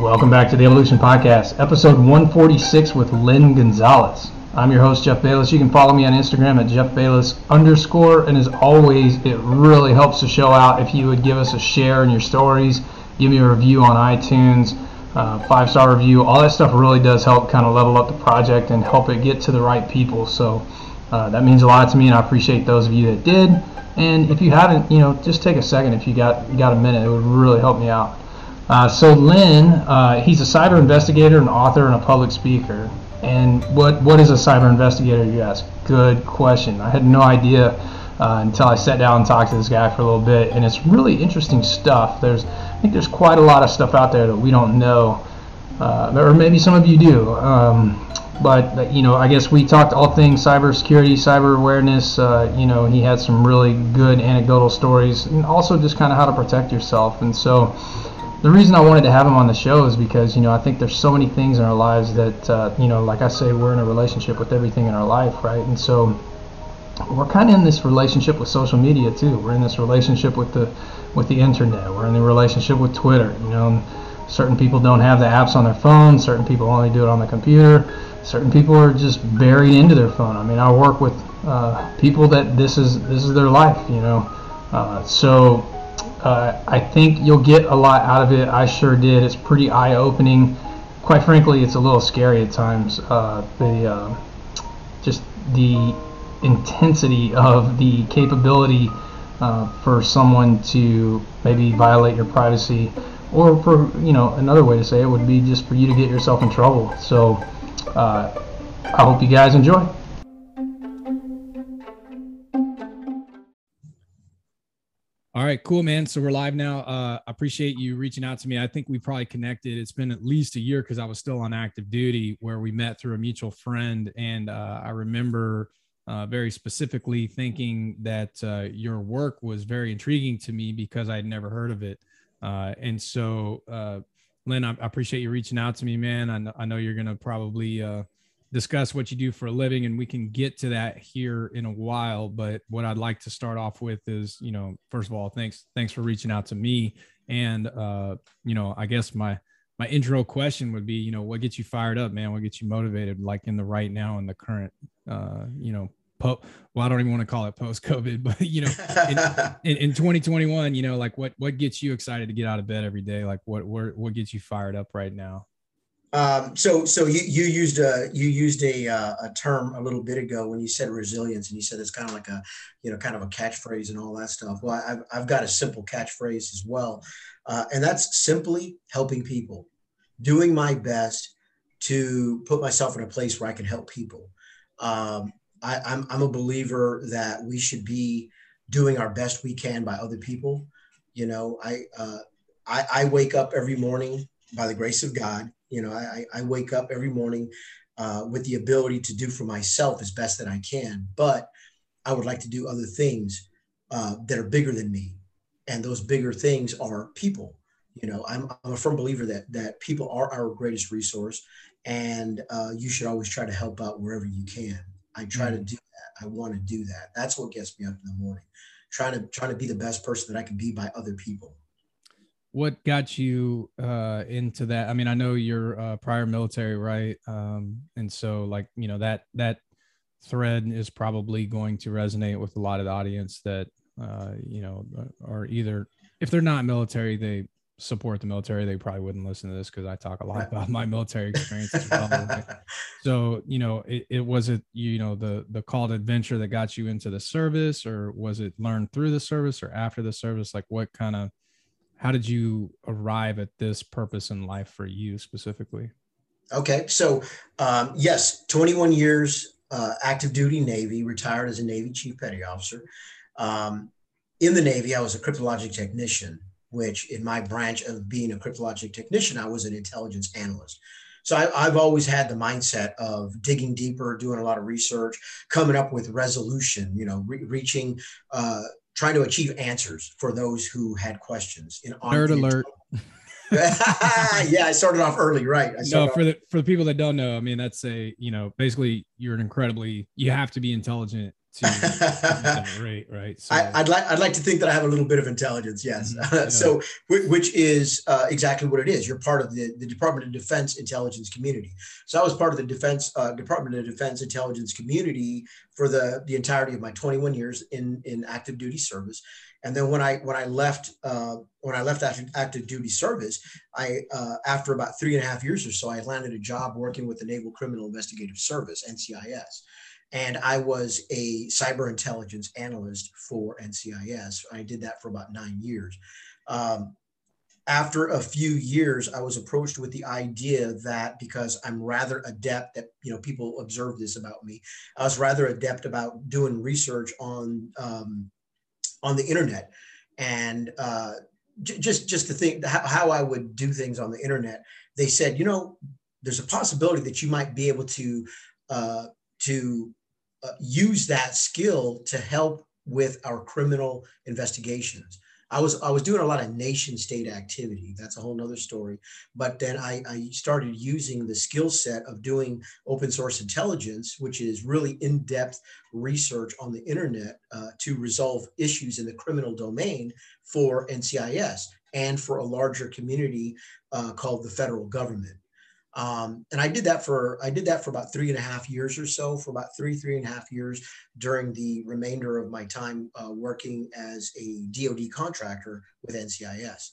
Welcome back to the Evolution Podcast, episode 146 with Len Gonzales. I'm your host, Jeff Bayless. You can follow me on Instagram at Jeff Bayless underscore. And as always, it really helps the show out if you would give us a share in your stories, give me a review on iTunes, uh, five star review. All that stuff really does help kind of level up the project and help it get to the right people. So uh, that means a lot to me, and I appreciate those of you that did. And if you haven't, you know, just take a second if you got you got a minute. It would really help me out. Uh, so Len, uh, he's a cyber investigator, an author, and a public speaker. And what what is a cyber investigator? You ask. Good question. I had no idea uh, until I sat down and talked to this guy for a little bit, and it's really interesting stuff. There's I think there's quite a lot of stuff out there that we don't know, uh, or maybe some of you do. Um, but you know, I guess we talked all things cybersecurity, cyber awareness. Uh, you know, he had some really good anecdotal stories, and also just kind of how to protect yourself. And so, the reason I wanted to have him on the show is because you know I think there's so many things in our lives that uh, you know, like I say, we're in a relationship with everything in our life, right? And so we're kind of in this relationship with social media too. We're in this relationship with the with the internet. We're in the relationship with Twitter. You know, certain people don't have the apps on their phone. Certain people only do it on the computer. Certain people are just buried into their phone. I mean, I work with uh, people that this is this is their life. You know, uh, so uh, I think you'll get a lot out of it. I sure did. It's pretty eye-opening. Quite frankly, it's a little scary at times. Uh, the uh, just the intensity of the capability uh, for someone to maybe violate your privacy, or for you know another way to say it would be just for you to get yourself in trouble. So uh, I hope you guys enjoy. All right, cool, man. So we're live now. Uh, I appreciate you reaching out to me. I think we probably connected. It's been at least a year because I was still on active duty, where we met through a mutual friend, and uh, I remember uh, very specifically thinking that uh, your work was very intriguing to me because I'd never heard of it. Uh, and so, uh, Len, I, I, appreciate you reaching out to me, man. I know, I know you're going to probably discuss what you do for a living and we can get to that here in a while. But what i'd like to start off with is you know first of all thanks thanks for reaching out to me. And uh you know i guess my my intro question would be you know what gets you fired up man? What gets you motivated like in the right now in the current uh you know po- well i don't even want to call it post covid but you know in, in, in, 2021 you know like what what gets you excited to get out of bed every day? Like what what, what gets you fired up right now um, so, so you, you used a you used a, uh, a term a little bit ago when you said resilience, and you said it's kind of like a you know kind of a catchphrase and all that stuff. Well, I've I've got a simple catchphrase as well, uh, and that's simply helping people, doing my best to put myself in a place where I can help people. Um, I, I'm I'm a believer that we should be doing our best we can by other people. You know, I uh, I, I wake up every morning by the grace of God you know, I, I wake up every morning uh, with the ability to do for myself as best that I can, but I would like to do other things uh, that are bigger than me, and those bigger things are people. You know, I'm, I'm a firm believer that that people are our greatest resource, and uh, you should always try to help out wherever you can. I try mm-hmm. to do that. I want to do that. That's what gets me up in the morning. Trying to trying to be the best person that I can be by other people what got you uh, into that? I mean, I know you're uh, prior military, right? Um, and so, like, you know that that thread is probably going to resonate with a lot of the audience that uh, you know are either if they're not military, they support the military. They probably wouldn't listen to this because I talk a lot about my military experience as well. Right? So, you know, it, it was it you know the the call to adventure that got you into the service, or was it learned through the service or after the service? Like, what kind of how did you arrive at this purpose in life for you specifically? Okay, so um, yes, 21 years uh, active duty Navy, retired as a Navy Chief Petty Officer. Um, in the Navy, I was a cryptologic technician, which in my branch of being a cryptologic technician, I was an intelligence analyst. So I, have always had the mindset of digging deeper, doing a lot of research, coming up with resolution, you know, re- reaching uh, trying to achieve answers for those who had questions. In nerd alert. yeah, I started off early, right? no, for the for the people that don't know, I mean, that's a you know basically you're an incredibly you have to be intelligent to that rate, right? So, I, would like I'd like to think that I have a little bit of intelligence, yes. Mm-hmm. Yeah. so, which is uh, exactly what it is. You're part of the, the Department of Defense intelligence community. So, I was part of the Defense uh, Department of Defense intelligence community for the the entirety of my 21 years in in active duty service. And then when I when I left uh, when I left active, active duty service, I uh, after about three and a half years or so, I landed a job working with the Naval Criminal Investigative Service (NCIS), and I was a cyber intelligence analyst for NCIS. I did that for about nine years. Um, after a few years, I was approached with the idea that because I'm rather adept that you know people observe this about me, I was rather adept about doing research on um, on the internet, and uh, j- just just to think how, how I would do things on the internet. They said, you know, there's a possibility that you might be able to uh, to uh, use that skill to help with our criminal investigations. I was I was doing a lot of nation state activity. That's a whole nother story. But then I, I started using the skill set of doing open source intelligence, which is really in depth research on the internet uh, to resolve issues in the criminal domain for NCIS and for a larger community uh, called the federal government. Um, and I did that for I did that for about three and a half years or so, for about three three and a half years during the remainder of my time uh, working as a DoD contractor with NCIS.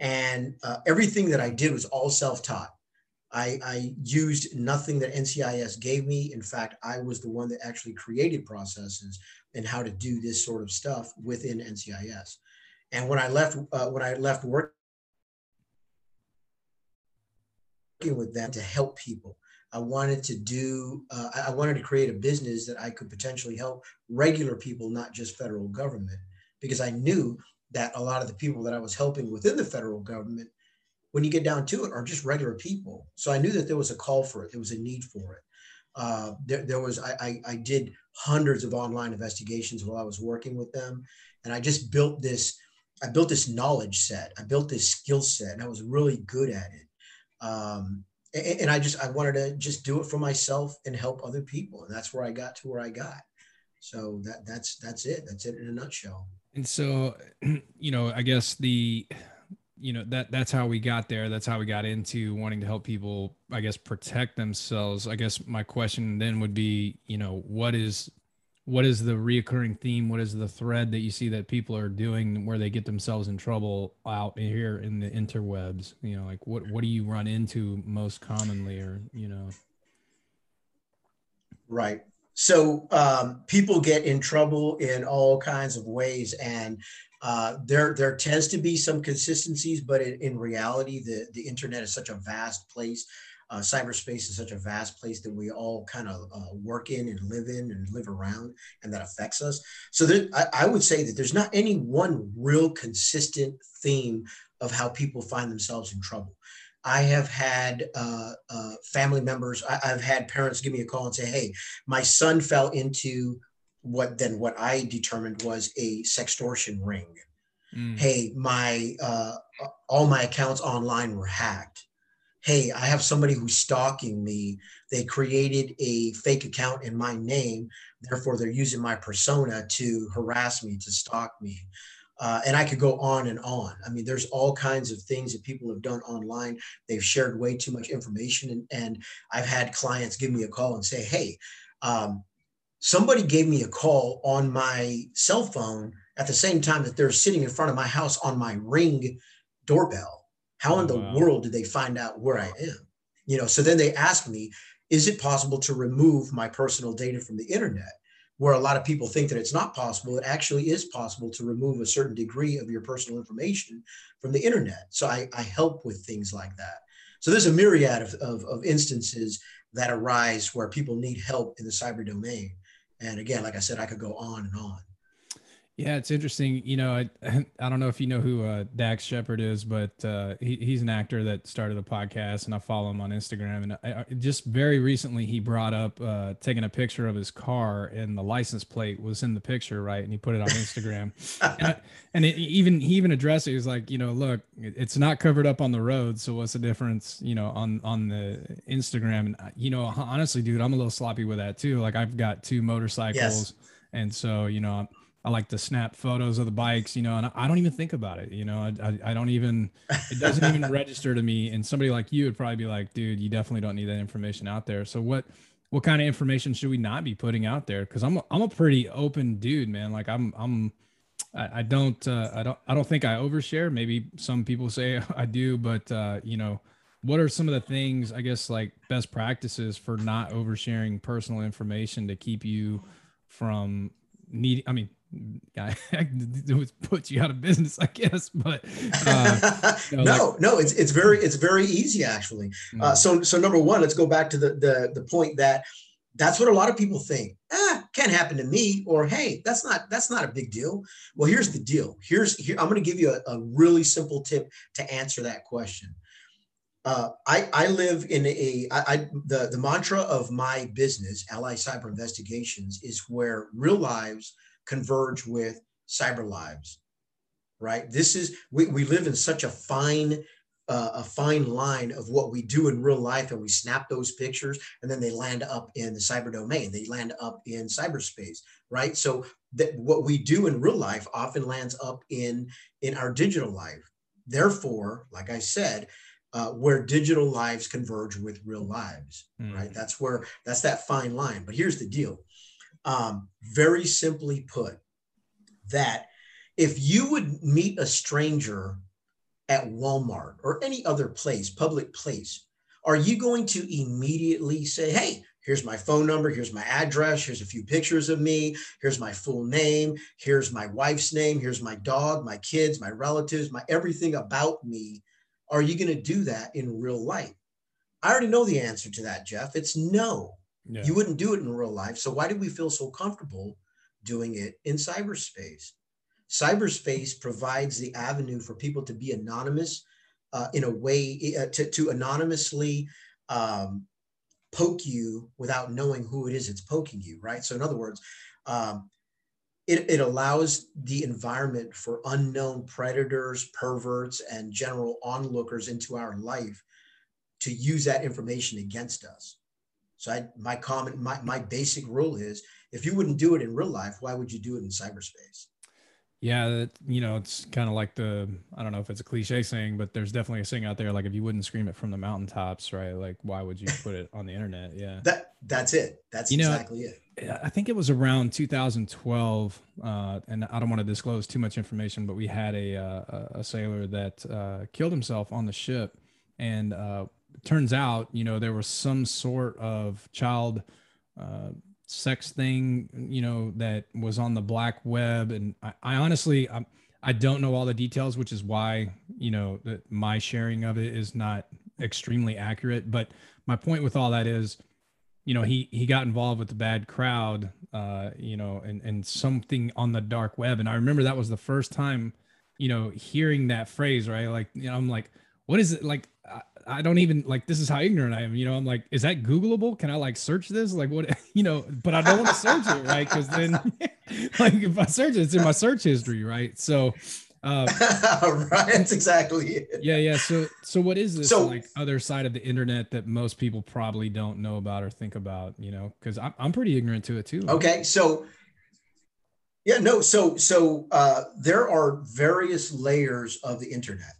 And uh, everything that I did was all self-taught. I, I, used nothing that NCIS gave me. In fact, I was the one that actually created processes and how to do this sort of stuff within NCIS. And when I left, uh, when I left work working with them to help people. I wanted to do, uh, I wanted to create a business that I could potentially help regular people, not just federal government, because I knew that a lot of the people that I was helping within the federal government, when you get down to it, are just regular people. So I knew that there was a call for it, there was a need for it. Uh, there, there was, I, I, I did hundreds of online investigations while I was working with them. And I just built this, I built this knowledge set, I built this skill set, and I was really good at it um, and, and I just I wanted to just do it for myself and help other people, and that's where I got to where I got. So that that's that's it. That's it in a nutshell. And so, you know, I guess the you know that that's how we got there that's how we got into wanting to help people i guess protect themselves i guess my question then would be you know what is what is the reoccurring theme? What is the thread that you see that people are doing where they get themselves in trouble out here in the interwebs? You know, like what what do you run into most commonly, or you know? Right. So um, people get in trouble in all kinds of ways, and uh, there there tends to be some consistencies, but in, in reality, the the internet is such a vast place uh, cyberspace is such a vast place that we all kind of uh, work in and live in and live around, and that affects us. So there, I, I would say that there's not any one real consistent theme of how people find themselves in trouble. I have had uh, uh, family members, I, have had parents give me a call and say, hey, my son fell into what then what I determined was a sextortion ring. Mm. Hey, my uh, all my accounts online were hacked hey, I have somebody who's stalking me. They created a fake account in my name. Therefore, they're using my persona to harass me, to stalk me. Uh, and I could go on and on. I mean, there's all kinds of things that people have done online. They've shared way too much information. And, and I've had clients give me a call and say, hey, um, somebody gave me a call on my cell phone at the same time that they're sitting in front of my house on my ring doorbell how in oh, the wow. world did they find out where I am? You know, so then they asked me, is it possible to remove my personal data from the internet? Where a lot of people think that it's not possible, it actually is possible to remove a certain degree of your personal information from the internet. So I, I help with things like that. So there's a myriad of, of, of instances that arise where people need help in the cyber domain. And again, like I said, I could go on and on. Yeah, it's interesting. You know, I I don't know if you know who uh, Dax Shepard is, but uh, he, he's an actor that started a podcast, and I follow him on Instagram. And I, I, just very recently, he brought up uh, taking a picture of his car, and the license plate was in the picture, right? And he put it on Instagram. and, I, and it, even he even addressed it. He was like, you know, look, it's not covered up on the road, so what's the difference, you know, on on the Instagram? And uh, you know, honestly, dude, I'm a little sloppy with that too. Like I've got two motorcycles. Yes And so, you know, I like to snap photos of the bikes, you know, and I don't even think about it. You know, I, I, I don't even, it doesn't even register to me. And somebody like you would probably be like, dude, you definitely don't need that information out there. So what, what kind of information should we not be putting out there? Cause I'm, a, I'm a pretty open dude, man. Like I'm, I'm, I, I don't, uh, I don't, I don't think I overshare. Maybe some people say I do, but, uh, you know, what are some of the things, I guess, like best practices for not oversharing personal information to keep you from needing, I mean, guy would put you out of business, I guess. But uh, you know, no, like, no, it's it's very it's very easy actually. Uh, mm. so so number one, let's go back to the the the point that that's what a lot of people think. Ah, can't happen to me, or hey, that's not that's not a big deal. Well, here's the deal. Here's here I'm going to give you a, a really simple tip to answer that question. Uh, I, I live in a I, I the the mantra of my business, Ally Cyber Investigations, is where real lives converge with cyber lives right? This is we, we live in such a fine uh, a fine line of what we do in real life and we snap those pictures and then they land up in the cyber domain. They land up in cyberspace right? So that what we do in real life often lands up in in our digital life. Therefore like i said uh, where digital lives converge with real lives mm. right? That's where that's that fine line. But here's the deal um, very simply put, that if you would meet a stranger at Walmart or any other place, public place, are you going to immediately say, hey, here's my phone number, here's my address, here's a few pictures of me, here's my full name, here's my wife's name, here's my dog, my kids, my relatives, my everything about me? Are you going to do that in real life? I already know the answer to that, Jeff. It's no. Yeah. You wouldn't do it in real life. So why do we feel so comfortable doing it in cyberspace? Cyberspace provides the avenue for people to be anonymous uh, in a way uh, to, to anonymously um, poke you without knowing who it is that's poking you, right? So in other words, um, it, it allows the environment for unknown predators, perverts, and general onlookers into our life to use that information against us. So I, my comment, my, my basic rule is if you wouldn't do it in real life, why would you do it in cyberspace? Yeah, you know, it's kind of like the I don't know if it's a cliche saying, but there's definitely a saying out there like if you wouldn't scream it from the mountaintops, right? Like why would you put it on the internet? Yeah. That that's it. That's you know, exactly it. I think it was around 2012, uh, and I don't want to disclose too much information, but we had a uh, a sailor that uh, killed himself on the ship, and uh, turns out, you know, there was some sort of child uh, sex thing, you know, that was on the black web. And I, I honestly, I, I don't know all the details, which is why, you know, that my sharing of it is not extremely accurate. But my point with all that is, you know, he, he got involved with the bad crowd, uh, you know, and, and something on the dark web. And I remember that was the first time, you know, hearing that phrase, right? Like, you know, I'm like, what is it like? I don't even like this is how ignorant I am. You know, I'm like, is that Googleable? Can I like search this? Like what you know, but I don't want to search it, right? Because then like if I search it, it's in my search history, right? So uh, right, that's exactly it. Yeah, yeah. So so what is this so, like other side of the internet that most people probably don't know about or think about, you know? Because I'm I'm pretty ignorant to it too. Okay, so yeah, no, so so uh there are various layers of the internet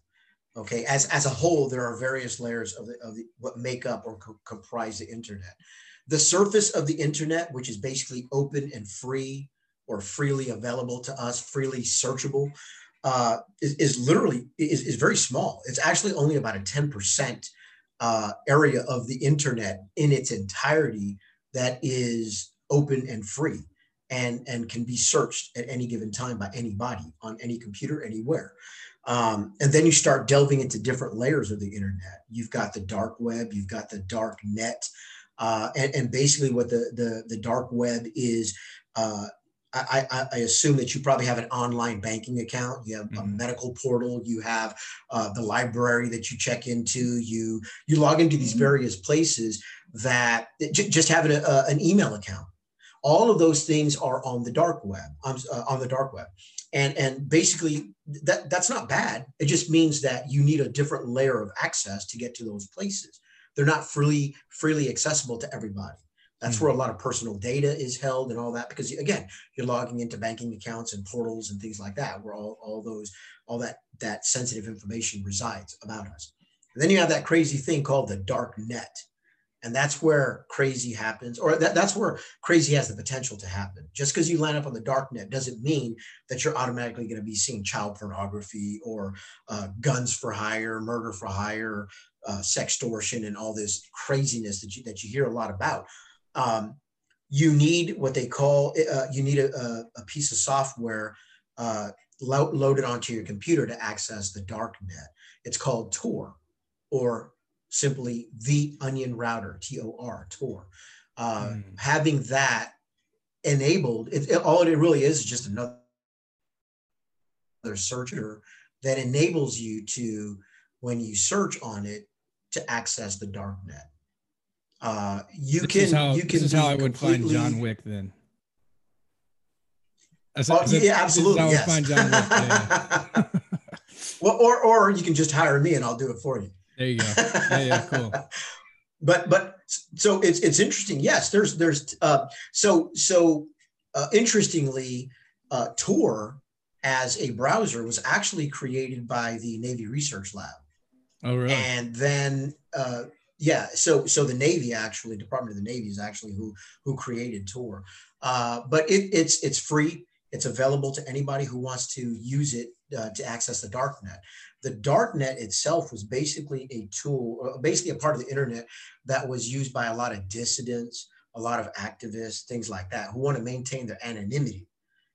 Okay, as as a whole, there are various layers of the, of the, what make up or co- comprise the internet. The surface of the internet, which is basically open and free or freely available to us, freely searchable, uh, is, is literally is, is very small. It's actually only about a ten percent uh, area of the internet in its entirety that is open and free and and can be searched at any given time by anybody on any computer anywhere. Um, and then you start delving into different layers of the internet. You've got the dark web, you've got the dark net, uh, and, and, basically what the, the, the dark web is. Uh, I, I, I, assume that you probably have an online banking account. You have mm-hmm. a medical portal. You have uh, the library that you check into. You you log into these mm-hmm. various places that j- just have an, uh, an email account. All of those things are on the dark web. Um, uh, on the dark web, and and basically that that's not bad it just means that you need a different layer of access to get to those places they're not freely freely accessible to everybody That's mm-hmm. where a lot of personal data is held and all that. Because again, you're logging into banking accounts and portals and things like that, where all, all those, all that that sensitive information resides about us. And then you have that crazy thing called the dark net. And that's where crazy happens, or that, that's where crazy has the potential to happen. Just because you land up on the dark net doesn't mean that you're automatically going to be seeing child pornography or uh, guns for hire, murder for hire, uh, sextortion, and all this craziness that you, that you hear a lot about. Um, you need what they call uh, you need a, a, piece of software uh, lo- loaded onto your computer to access the dark net. It's called Tor, or simply the Onion Router, T O R, Tor. Uh, mm. Having that enabled, it, it, all it really is is just another searcher that enables you to, when you search on it, to access the dark net. Uh, you this can, how, you can. This is how I would find John Wick then. oh, yeah, absolutely. yes. Wick. Yeah. well, or or you can just hire me and I'll do it for you. There you go. Yeah, yeah, cool. but but so it's it's interesting. Yes, there's there's uh, so so uh, interestingly, uh, Tor as a browser was actually created by the Navy Research Lab. Oh, really? And then uh, yeah, so so the Navy actually, Department of the Navy is actually who who created Tor. Uh, but it, it's it's free. It's available to anybody who wants to use it uh, to access the darknet. The darknet itself was basically a tool, uh, basically a part of the internet that was used by a lot of dissidents, a lot of activists, things like that, who want to maintain their anonymity.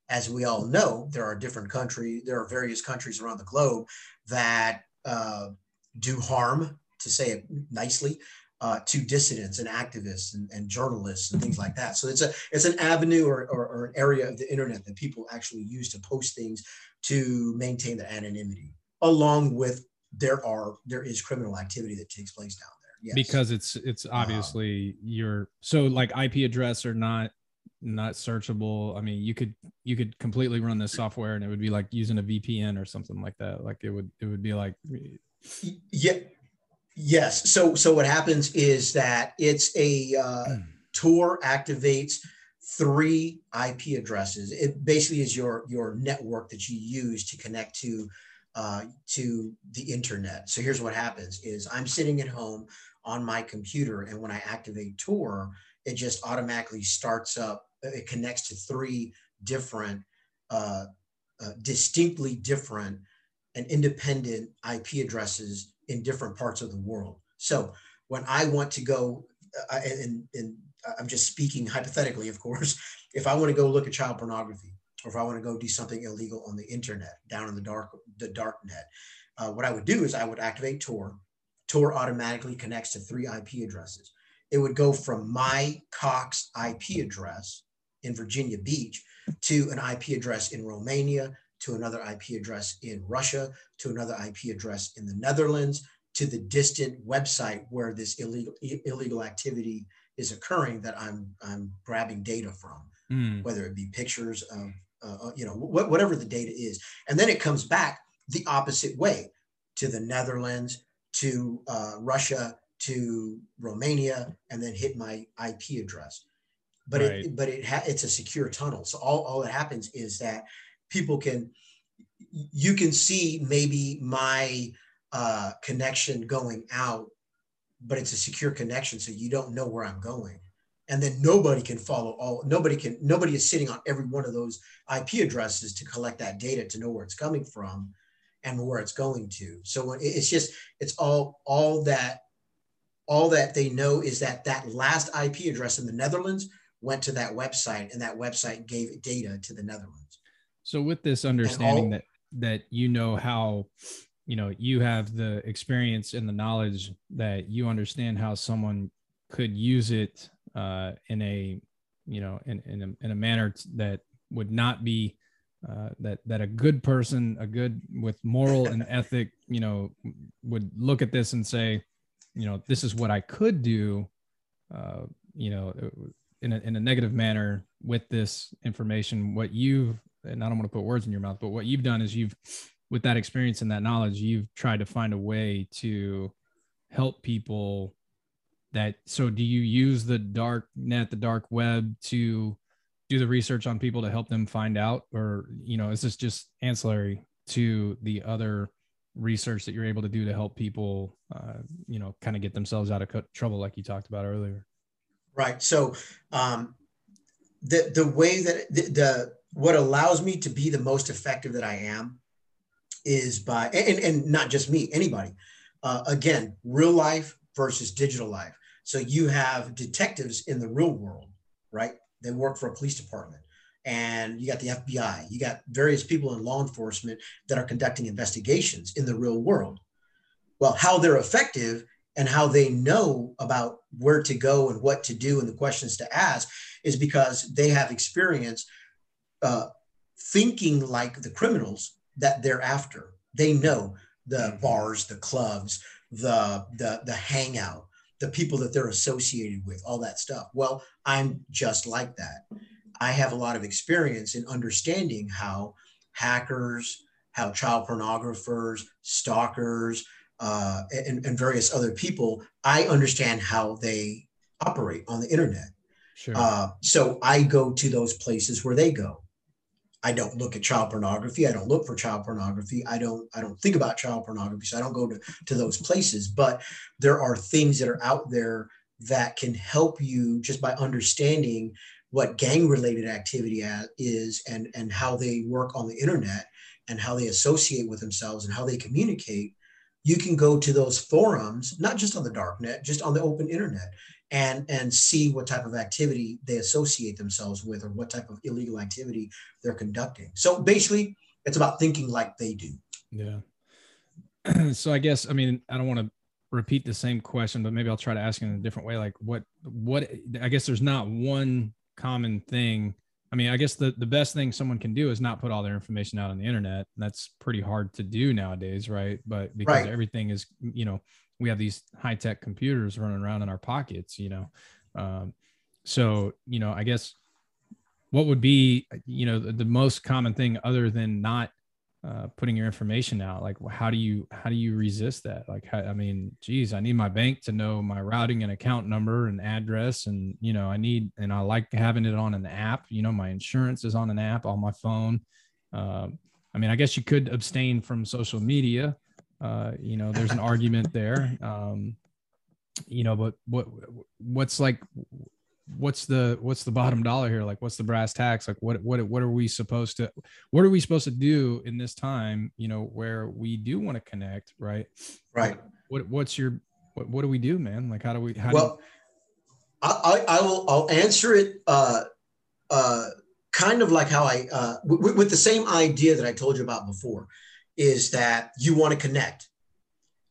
As we all know, there are different countries, there are various countries around the globe that uh, do harm, to say it nicely, uh, to dissidents and activists and, and, journalists and things like that. So it's a it's an avenue or, or, or, an area of the internet that people actually use to post things to maintain their anonymity, along with there are there is criminal activity that takes place down there. Yes. Because it's it's uh, obviously um, your so like IP address are not not searchable. I mean, you could you could completely run this software and it would be like using a VPN or something like that. Like it would it would be like yeah Yes. So so what happens is that it's a uh. Tor activates three IP addresses. It basically is your your network that you use to connect to uh, to the internet. So here's what happens: is I'm sitting at home on my computer, and when I activate Tor, it just automatically starts up. It connects to three different, uh, uh, distinctly different and independent IP addresses in different parts of the world. So when I want to go, uh, and, and I'm just speaking hypothetically, of course, if I want to go look at child pornography, or if I want to go do something illegal on the internet, down in the dark, the dark net, uh, what I would do is I would activate Tor. Tor automatically connects to three IP addresses. It would go from my Cox IP address in Virginia Beach to an IP address in Romania, to another IP address in Russia, to another IP address in the Netherlands, to the distant website where this illegal illegal activity is occurring that I'm I'm grabbing data from, mm. whether it be pictures of uh, uh, you know wh- whatever the data is, and then it comes back the opposite way to the Netherlands, to uh, Russia, to Romania, and then hit my IP address. But right. it but it ha- it's a secure tunnel. So all all that happens is that people can you can see maybe my uh, connection going out but it's a secure connection so you don't know where i'm going and then nobody can follow all nobody can nobody is sitting on every one of those ip addresses to collect that data to know where it's coming from and where it's going to. So it's just it's all all that all that they know is that that last ip address in the netherlands went to that website and that website gave data to the netherlands. So with this understanding all, that that you know how you know you have the experience and the knowledge that you understand how someone could use it uh, in a you know in in a, in a manner that would not be uh, that that a good person, a good with moral and ethic, you know, would look at this and say, you know, this is what I could do, uh, you know, in a, in a negative manner with this information. What you've and I don't want to put words in your mouth, but what you've done is you've, with that experience and that knowledge, you've tried to find a way to help people that so do you use the dark net the dark web to do the research on people to help them find out? Or you know is this just ancillary to the other research that you're able to do to help people uh, you know kind of get themselves out of co- trouble like you talked about earlier? Right. So um, the the way that the, the what allows me to be the most effective that i am is by and, and not just me anybody uh, again real life versus digital life so you have detectives in the real world, right? They work for a police department. And you got the FBI, you got various people in law enforcement that are conducting investigations in the real world. Well, how they're effective and how they know about where to go and what to do and the questions to ask is because they have experience uh, thinking like the criminals that they're after. They know the bars, the clubs, the the the hangout, the people that they're associated with, all that stuff. Well, I'm just like that. I have a lot of experience in understanding how hackers, how child pornographers, stalkers, uh, and, and, various other people, I understand how they operate on the internet. Sure. Uh, so I go to those places where they go. I don't look at child pornography. I don't look for child pornography. I don't I don't think about child pornography. So I don't go to, to those places. But there are things that are out there that can help you just by understanding what gang related activity is and and how they work on the internet and how they associate with themselves and how they communicate you can go to those forums not just on the dark net just on the open internet and and see what type of activity they associate themselves with or what type of illegal activity they're conducting. So basically it's about thinking like they do. Yeah. So i guess i mean i don't want to repeat the same question but maybe i'll try to ask it in a different way like what what i guess there's not one common thing. I mean i guess the, the best thing someone can do is not put all their information out on the internet that's pretty hard to do nowadays right? But because right. everything is you know we have these high tech computers running around in our pockets, you know. Um, so, you know, I guess what would be, you know, the, the most common thing other than not uh, putting your information out? Like, how do you how do you resist that? Like, how, I mean, geez, I need my bank to know my routing and account number and address, and you know, I need and I like having it on an app. You know, my insurance is on an app on my phone. Uh, I mean, I guess you could abstain from social media, uh, you know, there's an argument there. Um, you know, but what what's like what's the what's the bottom dollar here? Like what's the brass tacks? Like what what what are we supposed to what are we supposed to do in this time, you know, where we do want to connect, right? Right. What what's your what what do we do, man? Like how do we how well do I, I will I'll answer it uh uh kind of like how I uh w- with the same idea that I told you about before is that you want to connect.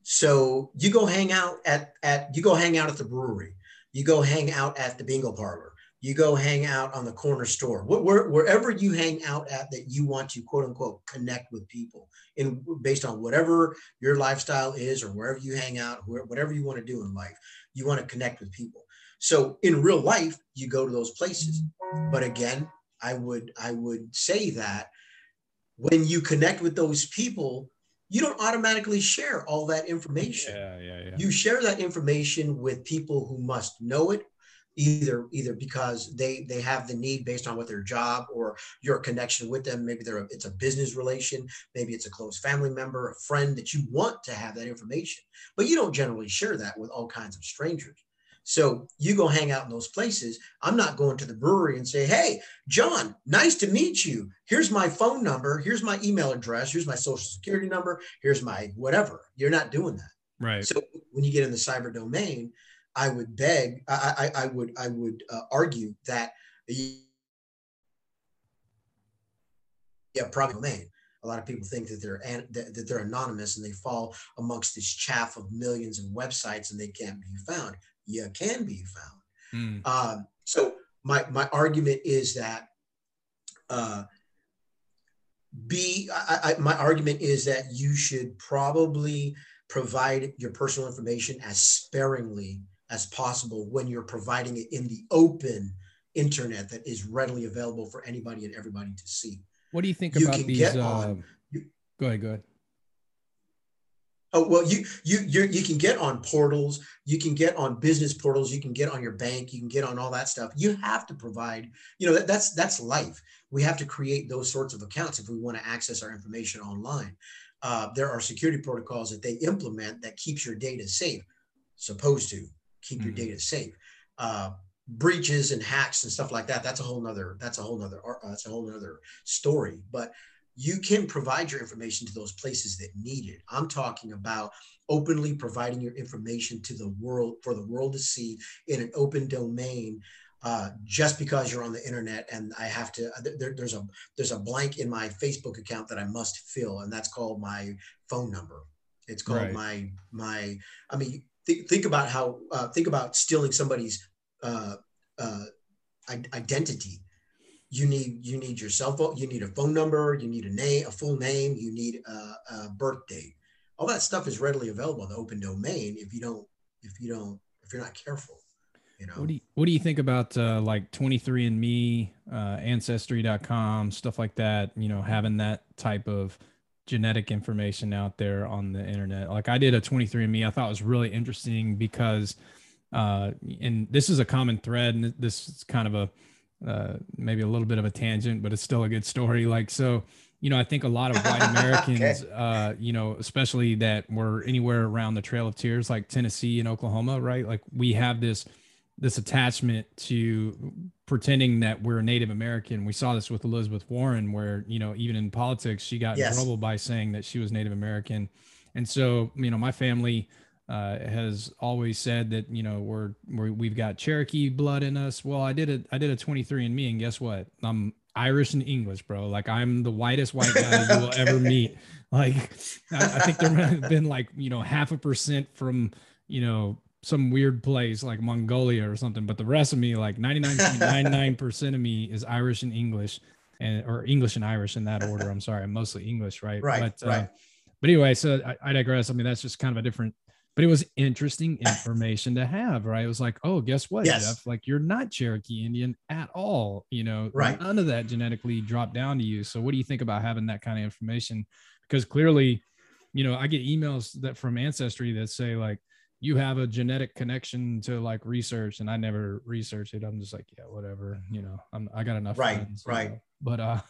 So you go hang out at, at you go hang out at the brewery, you go hang out at the bingo parlor, you go hang out on the corner store, where, wherever you hang out at that you want to quote unquote connect with people in based on whatever your lifestyle is or wherever you hang out, whatever you want to do in life, you want to connect with people. So in real life, you go to those places. But again, I would I would say that when you connect with those people, you don't automatically share all that information. Yeah, yeah, yeah. You share that information with people who must know it, either either because they they have the need based on what their job or your connection with them. Maybe they're a, it's a business relation, maybe it's a close family member, a friend that you want to have that information, but you don't generally share that with all kinds of strangers. So you go hang out in those places. I'm not going to the brewery and say, Hey, John, nice to meet you. Here's my phone number. Here's my email address. Here's my social security number. Here's my whatever. You're not doing that. Right. So when you get in the cyber domain, I would beg, I, I, I would, I would uh, argue that yeah, probably domain. A lot of people think that they're that, that they're anonymous and they fall amongst this chaff of millions of websites and they can't be found you can be found. Mm. Um, so my my argument is that uh, be I, I, my argument is that you should probably provide your personal information as sparingly as possible when you're providing it in the open internet that is readily available for anybody and everybody to see. What do you think you about these? Uh, you, go ahead. Go ahead. Oh well, you you you you can get on portals, you can get on business portals, you can get on your bank, you can get on all that stuff. You have to provide, you know, that, that's that's life. We have to create those sorts of accounts if we want to access our information online. Uh, there are security protocols that they implement that keeps your data safe. Supposed to keep mm-hmm. your data safe. Uh, breaches and hacks and stuff like that. That's a whole nother. That's a whole nother. Uh, that's a whole nother story. But you can provide your information to those places that need it. I'm talking about openly providing your information to the world for the world to see in an open domain uh, just because you're on the internet and I have to there, there's a there's a blank in my Facebook account that I must fill and that's called my phone number. It's called right. my my I mean th- think about how uh, think about stealing somebody's uh, uh identity you need you need your cell phone you need a phone number you need a name a full name you need a, a birth date. All that stuff is readily available in the open domain if you don't if you don't if you're not careful you know? What do you what do you think about uh, like 23andme uh, ancestry.com stuff like that you know having that type of genetic information out there on the internet? Like i did a 23andme i thought it was really interesting because uh and this is a common thread and this is kind of a uh, maybe a little bit of a tangent, but it's still a good story. Like, so, you know, I think a lot of white Americans, okay. uh, you know, especially that were anywhere around the Trail of Tears, like Tennessee and Oklahoma, right? Like we have this, this attachment to pretending that we're Native American. We saw this with Elizabeth Warren, where, you know, even in politics, she got yes. in trouble by saying that she was Native American. And so, you know, my family, uh, has always said that you know we're, we're we've got Cherokee blood in us. Well, I did a I did a 23 and me, and guess what? I'm Irish and English, bro. Like I'm the whitest white guy you will ever meet. Like I, I think there might have been like you know half a percent from you know some weird place like Mongolia or something, but the rest of me, like 99.99% of me is Irish and English and or English and Irish in that order. I'm sorry, I'm mostly English, right? Right. But, right. Uh, but anyway, so I, I, digress. I mean, that's just kind of a different but it was interesting information to have, right? It was like, oh, guess what, yes. Jeff? Like you're not Cherokee Indian at all. You know, right? None of that genetically dropped down to you. So what do you think about having that kind of information? Because clearly, you know, I get emails that from Ancestry that say like you have a genetic connection to like research, and I never researched it. I'm just like, yeah, whatever. You know, I'm I got enough. Right, friends, right. Know? But uh,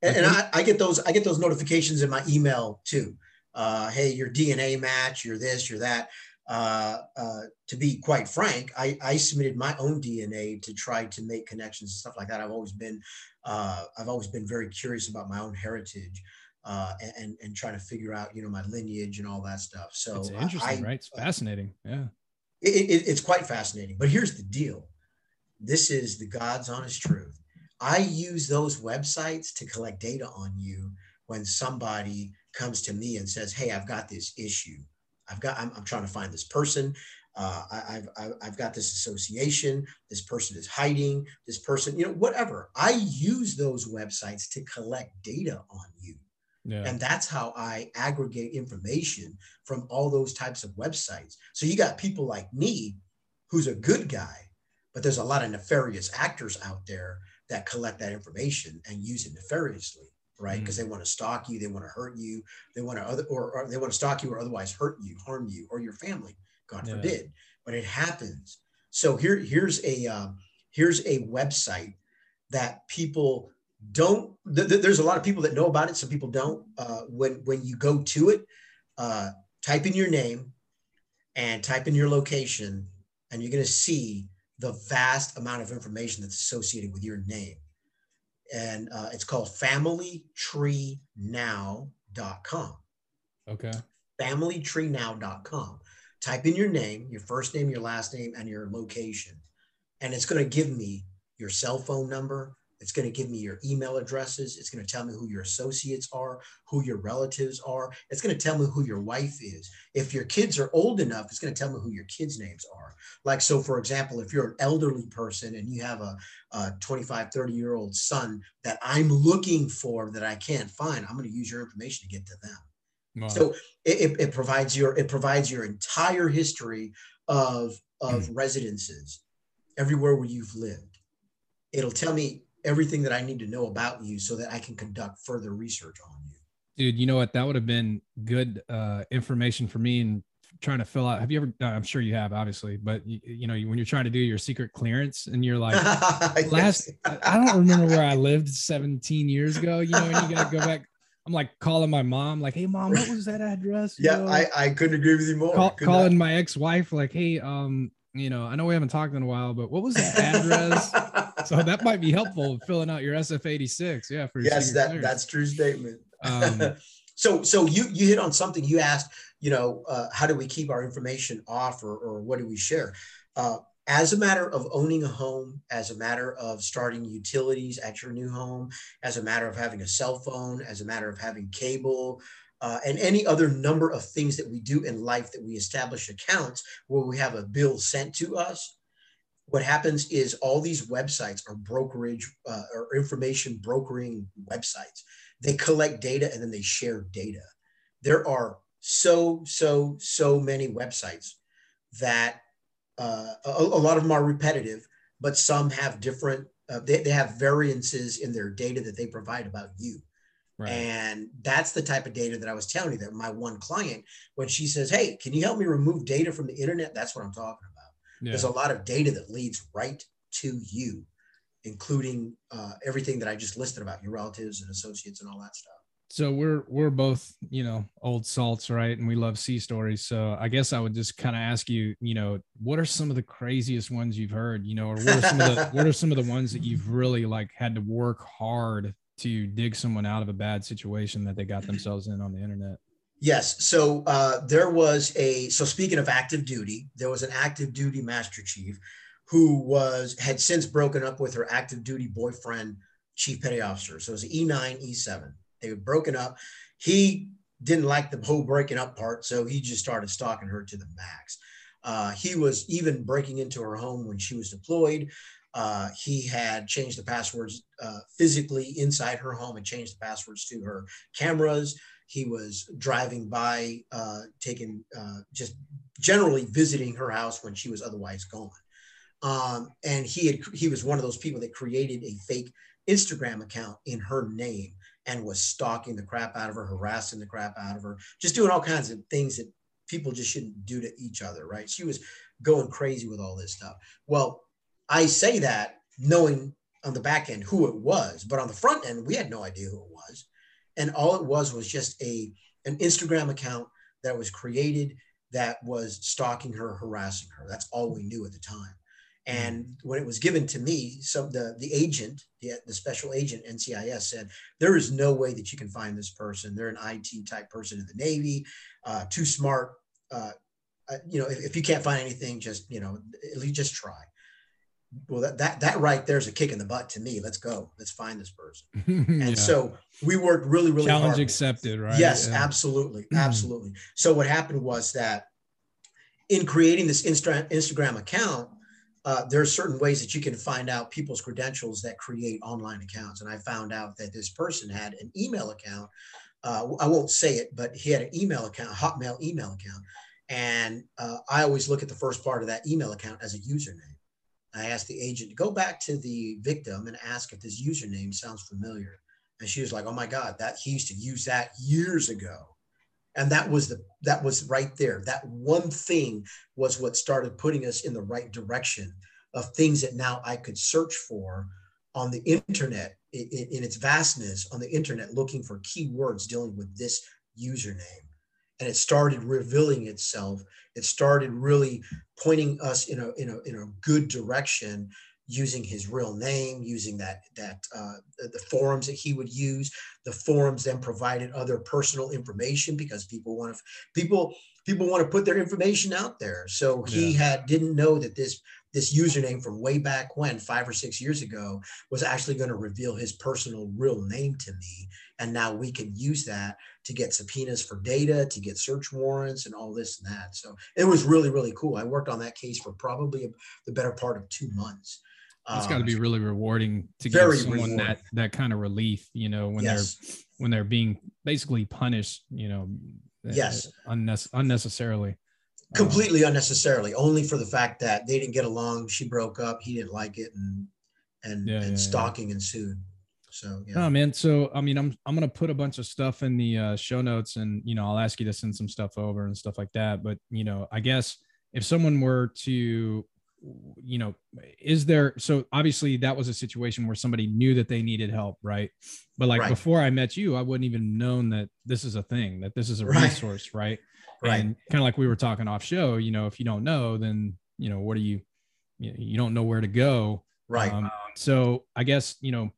and, and I, I get those I get those notifications in my email too uh, hey, your DNA match, you're this, you're that. Uh, uh, to be quite frank, I, I, submitted my own DNA to try to make connections and stuff like that. I've always been, uh, I've always been very curious about my own heritage uh, and and trying to figure out, you know, my lineage and all that stuff. So it's interesting, I, right? It's fascinating. Yeah, it, it, it's quite fascinating. But here's the deal: this is the God's honest truth. I use those websites to collect data on you when somebody comes to me and says, Hey, I've got this issue. I've got, I'm, I'm trying to find this person. Uh, I, have I've got this association. This person is hiding. This person, you know, whatever. I use those websites to collect data on you. Yeah. And that's how I aggregate information from all those types of websites. So you got people like me who's a good guy, but there's a lot of nefarious actors out there that collect that information and use it nefariously right? Because mm-hmm. they want to stalk you, they want to hurt you, they want to other or, or, they want to stalk you or otherwise hurt you, harm you or your family, God yeah. forbid. But it happens. So here, here's a uh, here's a website that people don't. Th- th- there's a lot of people that know about it. Some people don't. Uh, when when you go to it, uh, type in your name and type in your location, and you're going to see the vast amount of information that's associated with your name and uh, it's called familytreenow.com. Okay. Familytreenow.com. Type in your name, your first name, your last name, and your location. And it's going to give me your cell phone number, it's going to give me your email addresses. It's going to tell me who your associates are, who your relatives are. It's going to tell me who your wife is. If your kids are old enough, it's going to tell me who your kids' names are. Like, so for example, if you're an elderly person and you have a, a 25, 30 year old son that I'm looking for that I can't find, I'm going to use your information to get to them. Wow. So it, it, provides your it provides your entire history of of mm. residences everywhere where you've lived. It'll tell me everything that I need to know about you so that I can conduct further research on you. Dude, you know what? That would have been good uh, information for me and trying to fill out. Have you ever? Uh, I'm sure you have, obviously, but you, you know, when you're trying to do your secret clearance and you're like, last, I don't remember where I lived 17 years ago. You know, and you got to go back. I'm like calling my mom, like, "Hey, mom, what was that address?" You yeah, know? I, I couldn't agree with you more. Call, calling my ex-wife, like, "Hey, um, you know, I know we haven't talked in a while, but what was that address?" so that might be helpful filling out your SF86. Yeah, for yes, that clearance. that's true statement. Um, so so you you hit on something. You asked, you know, uh, how do we keep our information off, or or what do we share? Uh, as a matter of owning a home, as a matter of starting utilities at your new home, as a matter of having a cell phone, as a matter of having cable, uh, and any other number of things that we do in life that we establish accounts where we have a bill sent to us. What happens is all these websites are brokerage uh, or information brokering websites. They collect data and then they share data. There are so, so, so many websites that uh, a, a, lot of them are repetitive, but some have different, uh, they, they have variances in their data that they provide about you. Right. And that's the type of data that I was telling you that my one client, when she says, Hey, can you help me remove data from the internet? That's what I'm talking about. Yeah. There's a lot of data that leads right to you, including uh, everything that I just listed about your relatives and associates and all that stuff so we're we're both you know old salts right and we love sea stories so i guess i would just kind of ask you you know what are some of the craziest ones you've heard you know or what are some of the what are some of the ones that you've really like had to work hard to dig someone out of a bad situation that they got themselves in on the internet yes so uh, there was a so speaking of active duty there was an active duty master chief who was had since broken up with her active duty boyfriend chief petty officer so it was e9 e7 they were broken up. He didn't like the whole breaking up part, so he just started stalking her to the max. Uh, he was even breaking into her home when she was deployed. Uh, he had changed the passwords uh, physically inside her home and changed the passwords to her cameras. He was driving by, uh, taking uh, just generally visiting her house when she was otherwise gone. Um, and he had he was one of those people that created a fake Instagram account in her name and was stalking the crap out of her, harassing the crap out of her, just doing all kinds of things that people just shouldn't do to each other, right? She was going crazy with all this stuff. Well, I say that knowing on the back end who it was, but on the front end, we had no idea who it was. And all it was was just a an Instagram account that was created that was stalking her, harassing her. That's all we knew at the time. And mm. when it was given to me, so the, the agent, the, the special agent, NCIS said, there is no way that you can find this person. They're an IT type person in the Navy, uh, too smart. Uh, uh, you know, if, if, you can't find anything, just, you know, at least just try. Well, that, that, that right there's a kick in the butt to me. Let's go. Let's find this person. And yeah. so we worked really, really Challenge hard. accepted, right? Yes, yeah. absolutely. Absolutely. so what happened was that in creating this Insta- Instagram account, uh, there are certain ways that you can find out people's credentials that create online accounts. And I found out that this person had an email account. Uh, I won't say it, but he had an email account, a Hotmail email account. And uh, I always look at the first part of that email account as a username. I asked the agent to go back to the victim and ask if this username sounds familiar. And she was like, oh my God, that he used to use that years ago. And that was the that was right there. That one thing was what started putting us in the right direction of things that now i could search for on the internet in, in its vastness on the internet looking for keywords dealing with this username and it started revealing itself it started really pointing us in a in a, in a good direction using his real name, using that that uh, the forums that he would use. The forums then provided other personal information because people want to people people want to put their information out there. So he yeah. had didn't know that this this username from way back when five or six years ago was actually going to reveal his personal real name to me and now we can use that to get subpoenas for data to get search warrants and all this and that so it was really really cool i worked on that case for probably the better part of two months it's got to be um, really rewarding to give someone rewarding. that that kind of relief, you know, when yes. they're when they're being basically punished, you know, eh, yes, unne- unnecessarily. Um, Completely um, unnecessarily, only for the fact that they didn't get along. She broke up. He didn't like it, and and, yeah, and yeah, stalking yeah. ensued. So yeah. Oh man, so I mean, I'm I'm gonna put a bunch of stuff in the uh, show notes, and you know, I'll ask you to send some stuff over and stuff like that. But you know, I guess if someone were to you know is there so obviously that was a situation where somebody knew that they needed help right but like Right. before i met you i wouldn't even known that this is a thing that this is a Right. resource right Right. and kind of like we were talking off show you know if you don't know then you know what do you you you don't know where to go right. um, so I guess you know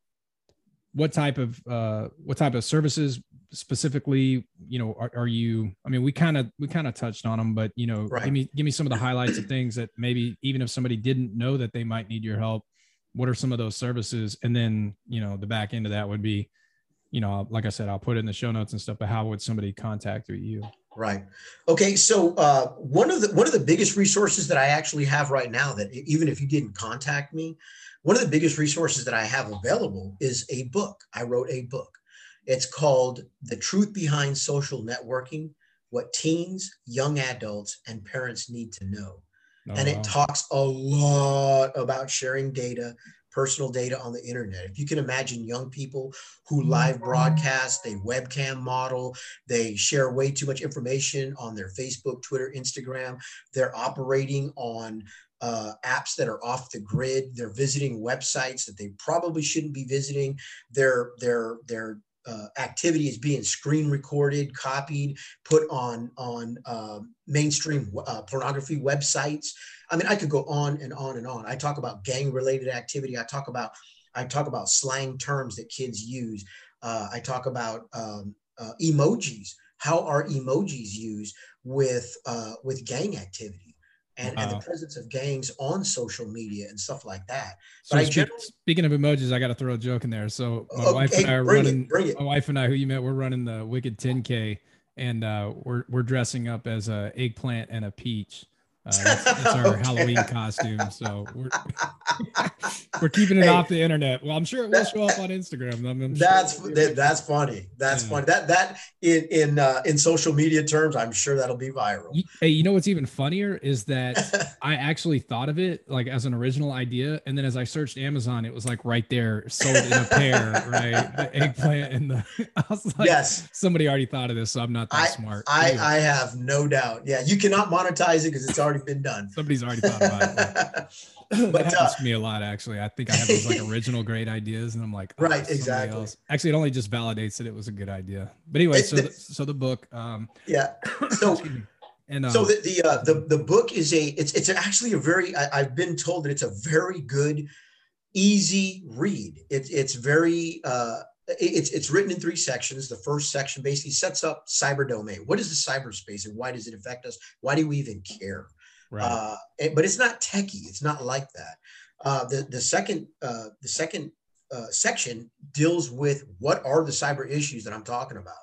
what type of uh, what type of services specifically you know are, are you? I mean, we kind of we kind of touched on them, but you know, Right. give me give me some of the highlights of things that maybe even if somebody didn't know that they might need your help, what are some of those services? And then you know the back end of that would be, you know, like I said, I'll put it in the show notes and stuff. But how would somebody contact you? Right. Okay. So uh, one of the one of the biggest resources that I actually have right now, that even if you didn't contact me, one of the biggest resources that I have available is a book. I wrote a book. It's called "The Truth Behind Social Networking: What Teens, Young Adults, and Parents Need to Know." Oh, and it oh, wow. talks a lot about sharing data personal data on the internet if you can imagine young people who live mm-hmm. broadcast they webcam model they share way too much information on their facebook twitter instagram they're operating on uh, apps that are off the grid they're visiting websites that they probably shouldn't be visiting their their their uh, activity is being screen recorded copied put on on um, mainstream uh, pornography websites I mean, I could go on and on and on. I talk about gang related activity. I talk about I talk about slang terms that kids use. Uh, I talk about um, uh, emojis. How are emojis used with uh, with gang activity and, and the presence of gangs on social media and stuff like that? So But I speak- speaking of emojis, I got to throw a joke in there. So my Oh, wife and I are running. it. My wife and I, who you met, we're running the Wicked 10K, and uh, we're we're dressing up as a eggplant and a peach. Uh, that's, that's our Okay. Halloween costume. So we're we're keeping it Hey. off the internet. Well, I'm sure it will show up on Instagram. I'm, I'm That's it'll that, that's funny. That's Yeah. funny. That that in in uh, in social media terms, I'm sure that'll be viral. Hey, you know what's even funnier is that I actually thought of it like as an original idea, and then as I searched Amazon, it was like right there, sold in a pair, right? The eggplant and the. I was like, yes. somebody already thought of this, so I'm not that smart. I, Anyway, I have no doubt. Yeah, you cannot monetize it because it's already been done. somebody's already thought about it. that But, happens uh, to me a lot, actually. I think I have these like original great ideas, and I'm like, oh, Right, exactly. else- Actually, it only just validates that it was a good idea. But anyway, so the- the, so the book, um, yeah. So and um, so the the, uh, the the book is a it's it's actually a very I, I've been told that it's a very good, easy read. It's it's very uh, it's it's written in three sections. The first section basically sets up cyber domain. What is the cyberspace and why does it affect us? Why do we even care? Right. uh, but it's not techie. It's not like that. Uh, the the second uh, the second uh, section deals with what are the cyber issues that I'm talking about.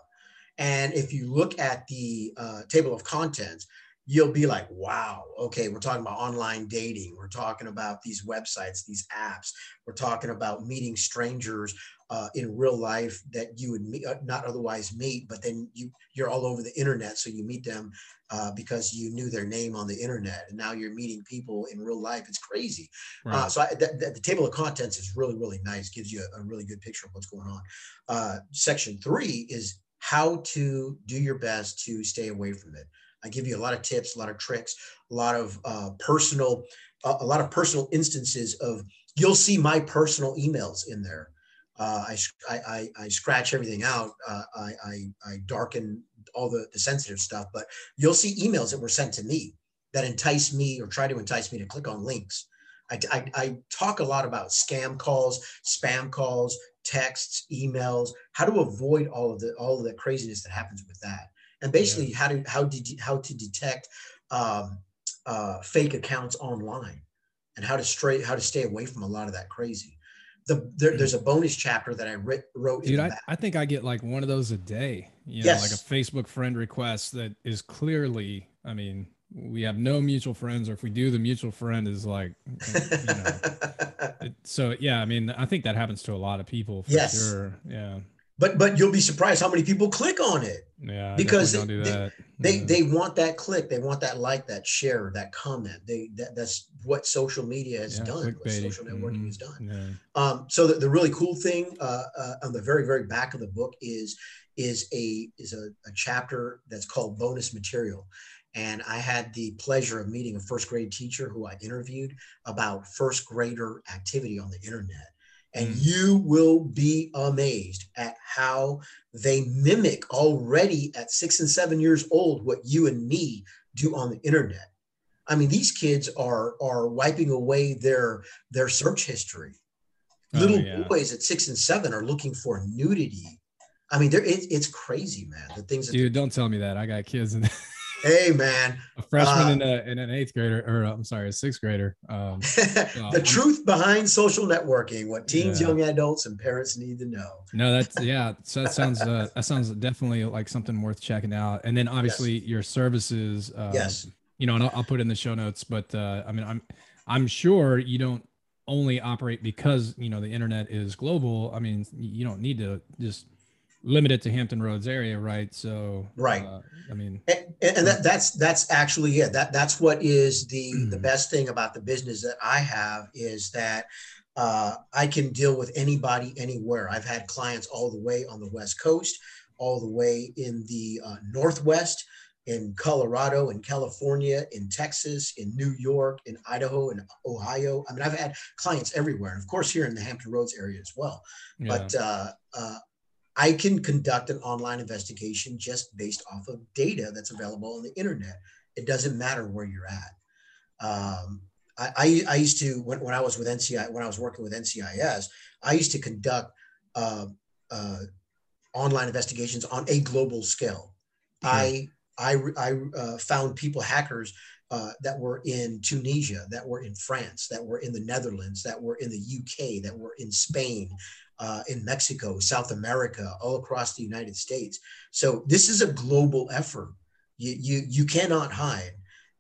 And if you look at the uh, table of contents, you'll be like, wow, okay, we're talking about online dating. We're talking about these websites, these apps. We're talking about meeting strangers uh, in real life that you would meet, uh, not otherwise meet, but then you you're all over the internet, so you meet them uh, because you knew their name on the internet, and now you're meeting people in real life. It's crazy. right. Uh, so I, th- th- the table of contents is really, really nice. Gives you a, a really good picture of what's going on. Uh, section three is how to do your best to stay away from it. I give you a lot of tips, a lot of tricks, a lot of uh, personal, uh, a lot of personal instances of. You'll see my personal emails in there. Uh, I, I, I, I scratch everything out. Uh, I, I, I darken all the, the sensitive stuff, but you'll see emails that were sent to me that entice me or try to entice me to click on links. I, I, I talk a lot about scam calls, spam calls, texts, emails, how to avoid all of the all of the craziness that happens with that, and basically how to how did how to detect um, uh, fake accounts online, and how to stray how to stay away from a lot of that crazy. The, there, there's a bonus chapter that I writ, wrote. in Dude, I. I think I get like one of those a day. You know, like a Facebook friend request that is clearly, I mean, we have no mutual friends, or if we do, the mutual friend is like, you know. it- so yeah, I mean, I think that happens to a lot of people for Yes. sure. Yeah. But but you'll be surprised how many people click on it. Yeah. Because don't do the- that. they they want that click they want that like that share that comment they that, that's what social media has Yeah, done what social networking Mhm. has done Yeah. um, so the, the really cool thing uh, uh, on the very very back of the book is is a is a, a chapter that's called bonus material and i had the pleasure of meeting a first grade teacher who i interviewed about first grader activity on the internet and you will be amazed at how they mimic already at six and seven years old what you and me do on the internet i mean these kids are are wiping away their their search history Oh, little yeah. boys at six and seven are looking for nudity. I mean, there it, it's crazy, man. The things that Dude, don't tell me that. I got kids hey, man, a freshman Uh, and, a, and an eighth grader, or I'm sorry, a sixth grader. Um, the I'm- truth behind social networking, what teens, Yeah. young adults, and parents need to know. no, that's yeah. So that sounds uh, that sounds definitely like something worth checking out. And then obviously your services. Uh, yes, You know, and I'll, I'll put it in the show notes. But uh, I mean, I'm I'm sure you don't only operate because you know the internet is global. I mean, you don't need to just limit it to Hampton Roads area, right? So Right. Uh, I mean, and, and that, that's that's actually it. That that's what is the the Mhm. best thing about the business that I have is that uh, I can deal with anybody anywhere. I've had clients all the way on the West Coast, all the way in the uh, Northwest, in Colorado, in California, in Texas, in New York, in Idaho, in Ohio. I mean, I've had clients everywhere, and of course here in the Hampton Roads area as well. yeah. But uh, uh, I can conduct an online investigation just based off of data that's available on the internet. It doesn't matter where you're at. Um, I, I, I used to when, when I was with NCI when I was working with NCIS, I used to conduct uh, uh, online investigations on a global scale. Sure. I I, I uh, found people hackers uh, that were in Tunisia, that were in France, that were in the Netherlands, that were in the UK, that were in Spain, uh, in Mexico, South America, all across the United States. So this is a global effort. You you you cannot hide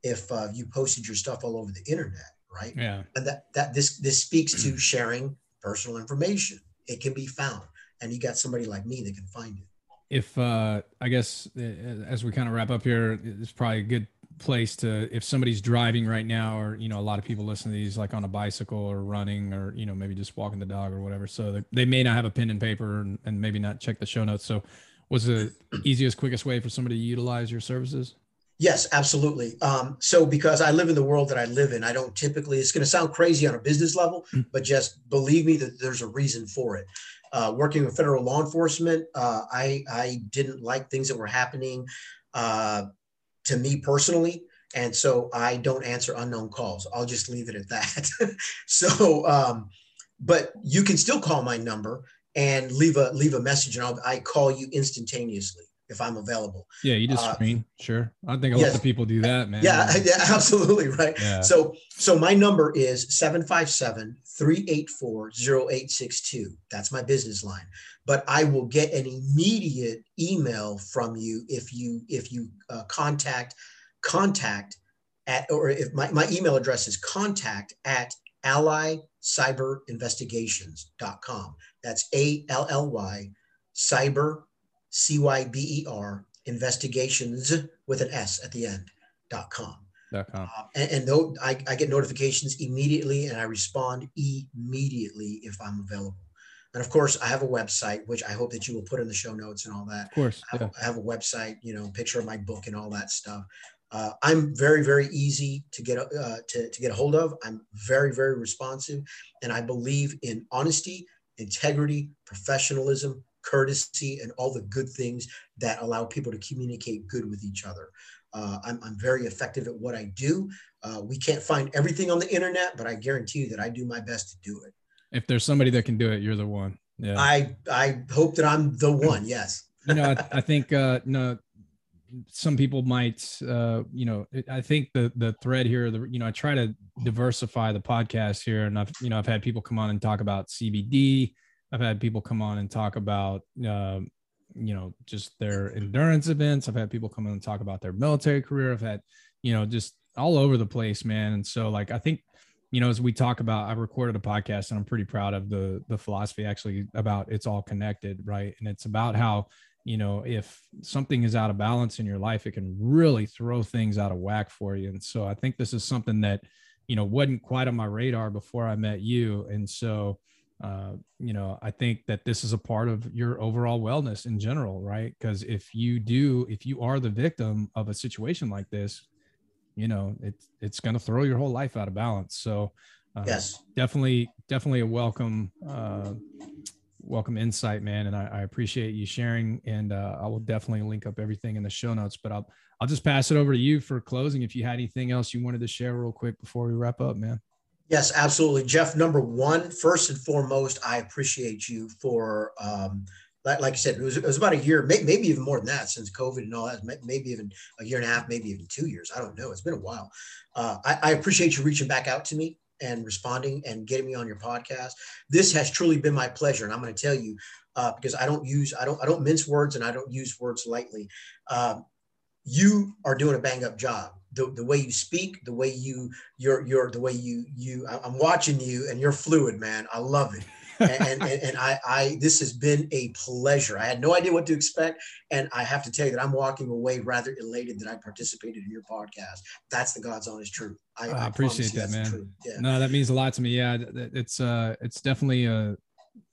if uh, you posted your stuff all over the internet, right? yeah. And that that this this speaks to sharing personal information. It can be found, and you got somebody like me that can find it. if uh i guess uh, as we kind of wrap up here it's probably a good place to if somebody's driving right now or you know a lot of people listen to these like on a bicycle or running or you know maybe just walking the dog or whatever so they, they may not have a pen and paper and, and maybe not check the show notes so what's the easiest quickest way for somebody to utilize your services Yes, absolutely. Um, so because I live in the world that I live in, I don't typically, it's going to sound crazy on a business level, Mm. but just believe me that there's a reason for it. Uh, working with federal law enforcement, uh, I, I didn't like things that were happening uh, to me personally. And so I don't answer unknown calls. I'll just leave it at that. so, um, but you can still call my number and leave a leave a message, and I'll, I call you instantaneously if I'm available. yeah you just Uh, screen sure i think a lot of people do that man Yeah, yeah, absolutely right. Yeah. So so my number is 757-384-0862. That's my business line. But I will get an immediate email from you if you if you uh, contact contact at or if my, my email address is contact at allycyberinvestigations.com. That's A L L Y cyber C Y B E R investigations with an S at the end dot com. dot com. Uh, and and though I, I get notifications immediately and I respond immediately if I'm available. And of course, I have a website, which I hope that you will put in the show notes and all that. of course I yeah. have, I have a website, you know, picture of my book and all that stuff. Uh, I'm very, very easy to get uh, to, to get a hold of. I'm very, very responsive, and I believe in honesty, integrity, professionalism, courtesy, and all the good things that allow people to communicate good with each other. Uh, I'm, I'm very effective at what I do. Uh, we can't find everything on the internet, but I guarantee you that I do my best to do it. if there's somebody that can do it you're the one yeah I I hope that I'm the one. Yes. you know, I, I think uh, no, some people might, uh, you know, I think the the thread here, the you know, I try to diversify the podcast here, and I've you know, I've had people come on and talk about CBD. I've had people come on and talk about, um, you know, just their endurance events. I've had people come on and talk about their military career. I've had, you know, just all over the place, man. And so, like, I think you know, as we talk about, I recorded a podcast and I'm pretty proud of the the philosophy actually about it's all connected, right? And it's about how you know, if something is out of balance in your life, it can really throw things out of whack for you. And so I think this is something that, you know, wasn't quite on my radar before I met you. And so, uh, you know, I think that this is a part of your overall wellness in general, right? Because if you do, if you are the victim of a situation like this, you know, it's it's going to throw your whole life out of balance. So, uh, yes, definitely, definitely a welcome uh, welcome insight, man. And I, I appreciate you sharing. And uh, I will definitely link up everything in the show notes. But I'll I'll just pass it over to you for closing. If you had anything else you wanted to share real quick before we wrap up, man. Yes, absolutely, Jeff. Number one, first and foremost, I appreciate you for. Um, like, like I said, it was, it was about a year, maybe even more than that since COVID and all that, maybe even a year and a half, maybe even two years. I don't know. It's been a while. Uh, I, I appreciate you reaching back out to me and responding and getting me on your podcast. This has truly been my pleasure, and I'm going to tell you uh, because I don't use I don't I don't mince words and I don't use words lightly. Um, you are doing a bang up job. The, the way you speak, the way you you're you're the way you you I'm watching you and you're fluid, man. I love it and, and, and I, I, this has been a pleasure. I had no idea what to expect. And I have to tell you that I'm walking away rather elated that I participated in your podcast. That's the God's honest truth. I, I, appreciate that, man. Yeah. No, that means a lot to me. Yeah. It's, uh, it's definitely a,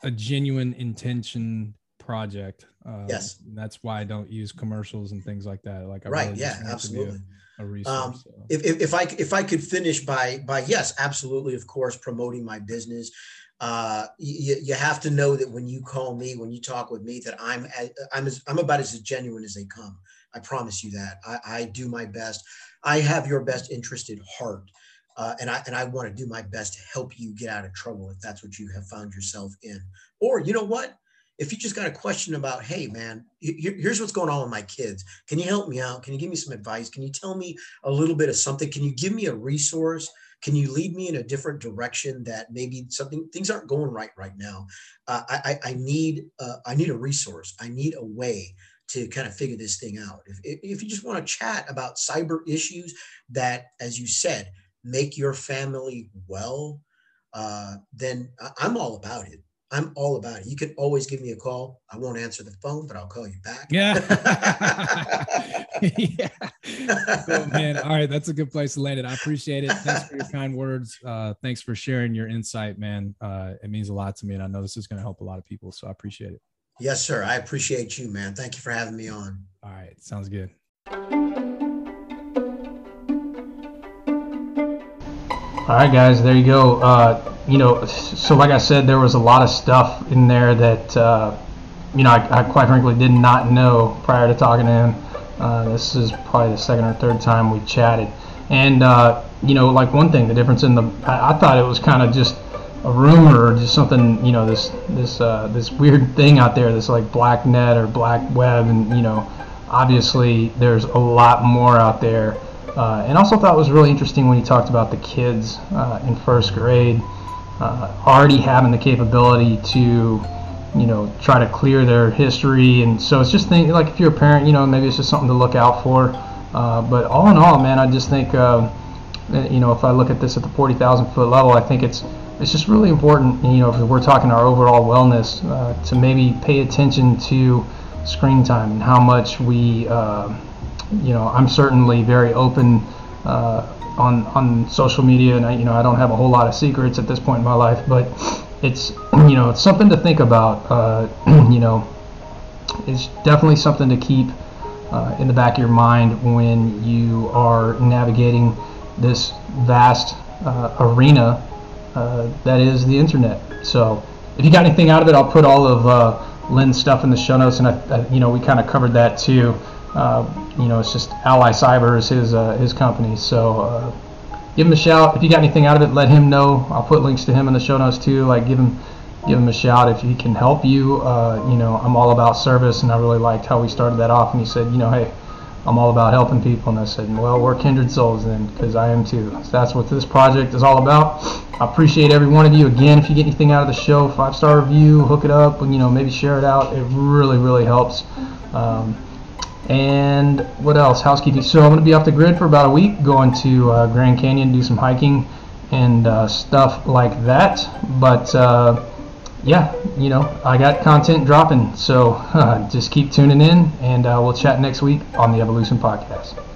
a genuine intention project. Um, yes. That's why I don't use commercials and things like that. Like, I right. Really yeah, absolutely. A, a resource, um, so. if, if, if I if I could finish by by yes, absolutely, of course, promoting my business uh, you, you have to know that when you call me, when you talk with me, that I'm I'm as, I'm about as genuine as they come. I promise you that. I, I do my best. I have your best interest interested heart, uh, and I and I want to do my best to help you get out of trouble if that's what you have found yourself in. Or you know what? If you just got a question about, hey man, here's what's going on with my kids. Can you help me out? Can you give me some advice? Can you tell me a little bit of something? Can you give me a resource? can you lead me in a different direction that maybe something things aren't going right right now uh, I, I need uh, i need a resource i need a way to kind of figure this thing out if, if you just want to chat about cyber issues that as you said make your family well uh, then i'm all about it I'm all about it. You can always give me a call. I won't answer the phone, but I'll call you back. Yeah. yeah. Man. All right. That's a good place to land it. I appreciate it. Thanks for your kind words. Uh, thanks for sharing your insight, man. Uh, it means a lot to me. And I know this is going to help a lot of people. So I appreciate it. Yes, sir. I appreciate you, man. Thank you for having me on. All right. Sounds good. All right, guys. There you go. Uh, you know, so like I said, there was a lot of stuff in there that, uh, you know, I, I, quite frankly did not know prior to talking to him. Uh, this is probably the second or third time we chatted. And, uh, you know, like one thing, the difference in the, I, I thought it was kind of just a rumor or just something, you know, this, this, uh, this weird thing out there, this like black net or black web. And, you know, obviously there's a lot more out there. Uh, and also thought it was really interesting when he talked about the kids uh, in first grade uh, already having the capability to you know try to clear their history. And so it's just think like if you're a parent you know maybe it's just something to look out for. Uh, but all in all man i just think uh, you know if i look at this at the 40000 foot level i think it's it's just really important you know if we're talking our overall wellness uh, to maybe pay attention to screen time and how much we uh, you know i'm certainly very open uh, on on social media, and I, you know I don't have a whole lot of secrets at this point in my life, but it's you know it's something to think about. Uh, you know, it's definitely something to keep uh, in the back of your mind when you are navigating this vast uh, arena uh, that is the internet. So if you got anything out of it, I'll put all of uh, Len's stuff in the show notes, and I, I, you know we kind of covered that too. Uh, you know, it's just Ally Cyber is his uh, his company. So uh, give him a shout if you got anything out of it. Let him know. I'll put links to him in the show notes too. Like give him give him a shout if he can help you. Uh, you know, I'm all about service, and I really liked how we started that off. And he said, you know, hey. I'm all about helping people, and I said, "Well, we're kindred souls then, because I am too." So that's what this project is all about. I appreciate every one of you. Again, if you get anything out of the show, five star review, hook it up, and you know maybe share it out. It really, really helps. Um, and what else? Housekeeping. So I'm going to be off the grid for about a week, going to uh, Grand Canyon, do some hiking and uh, stuff like that. But uh, yeah, you know, I got content dropping. So just keep tuning in, and uh, we'll chat next week on the Evolution Podcast.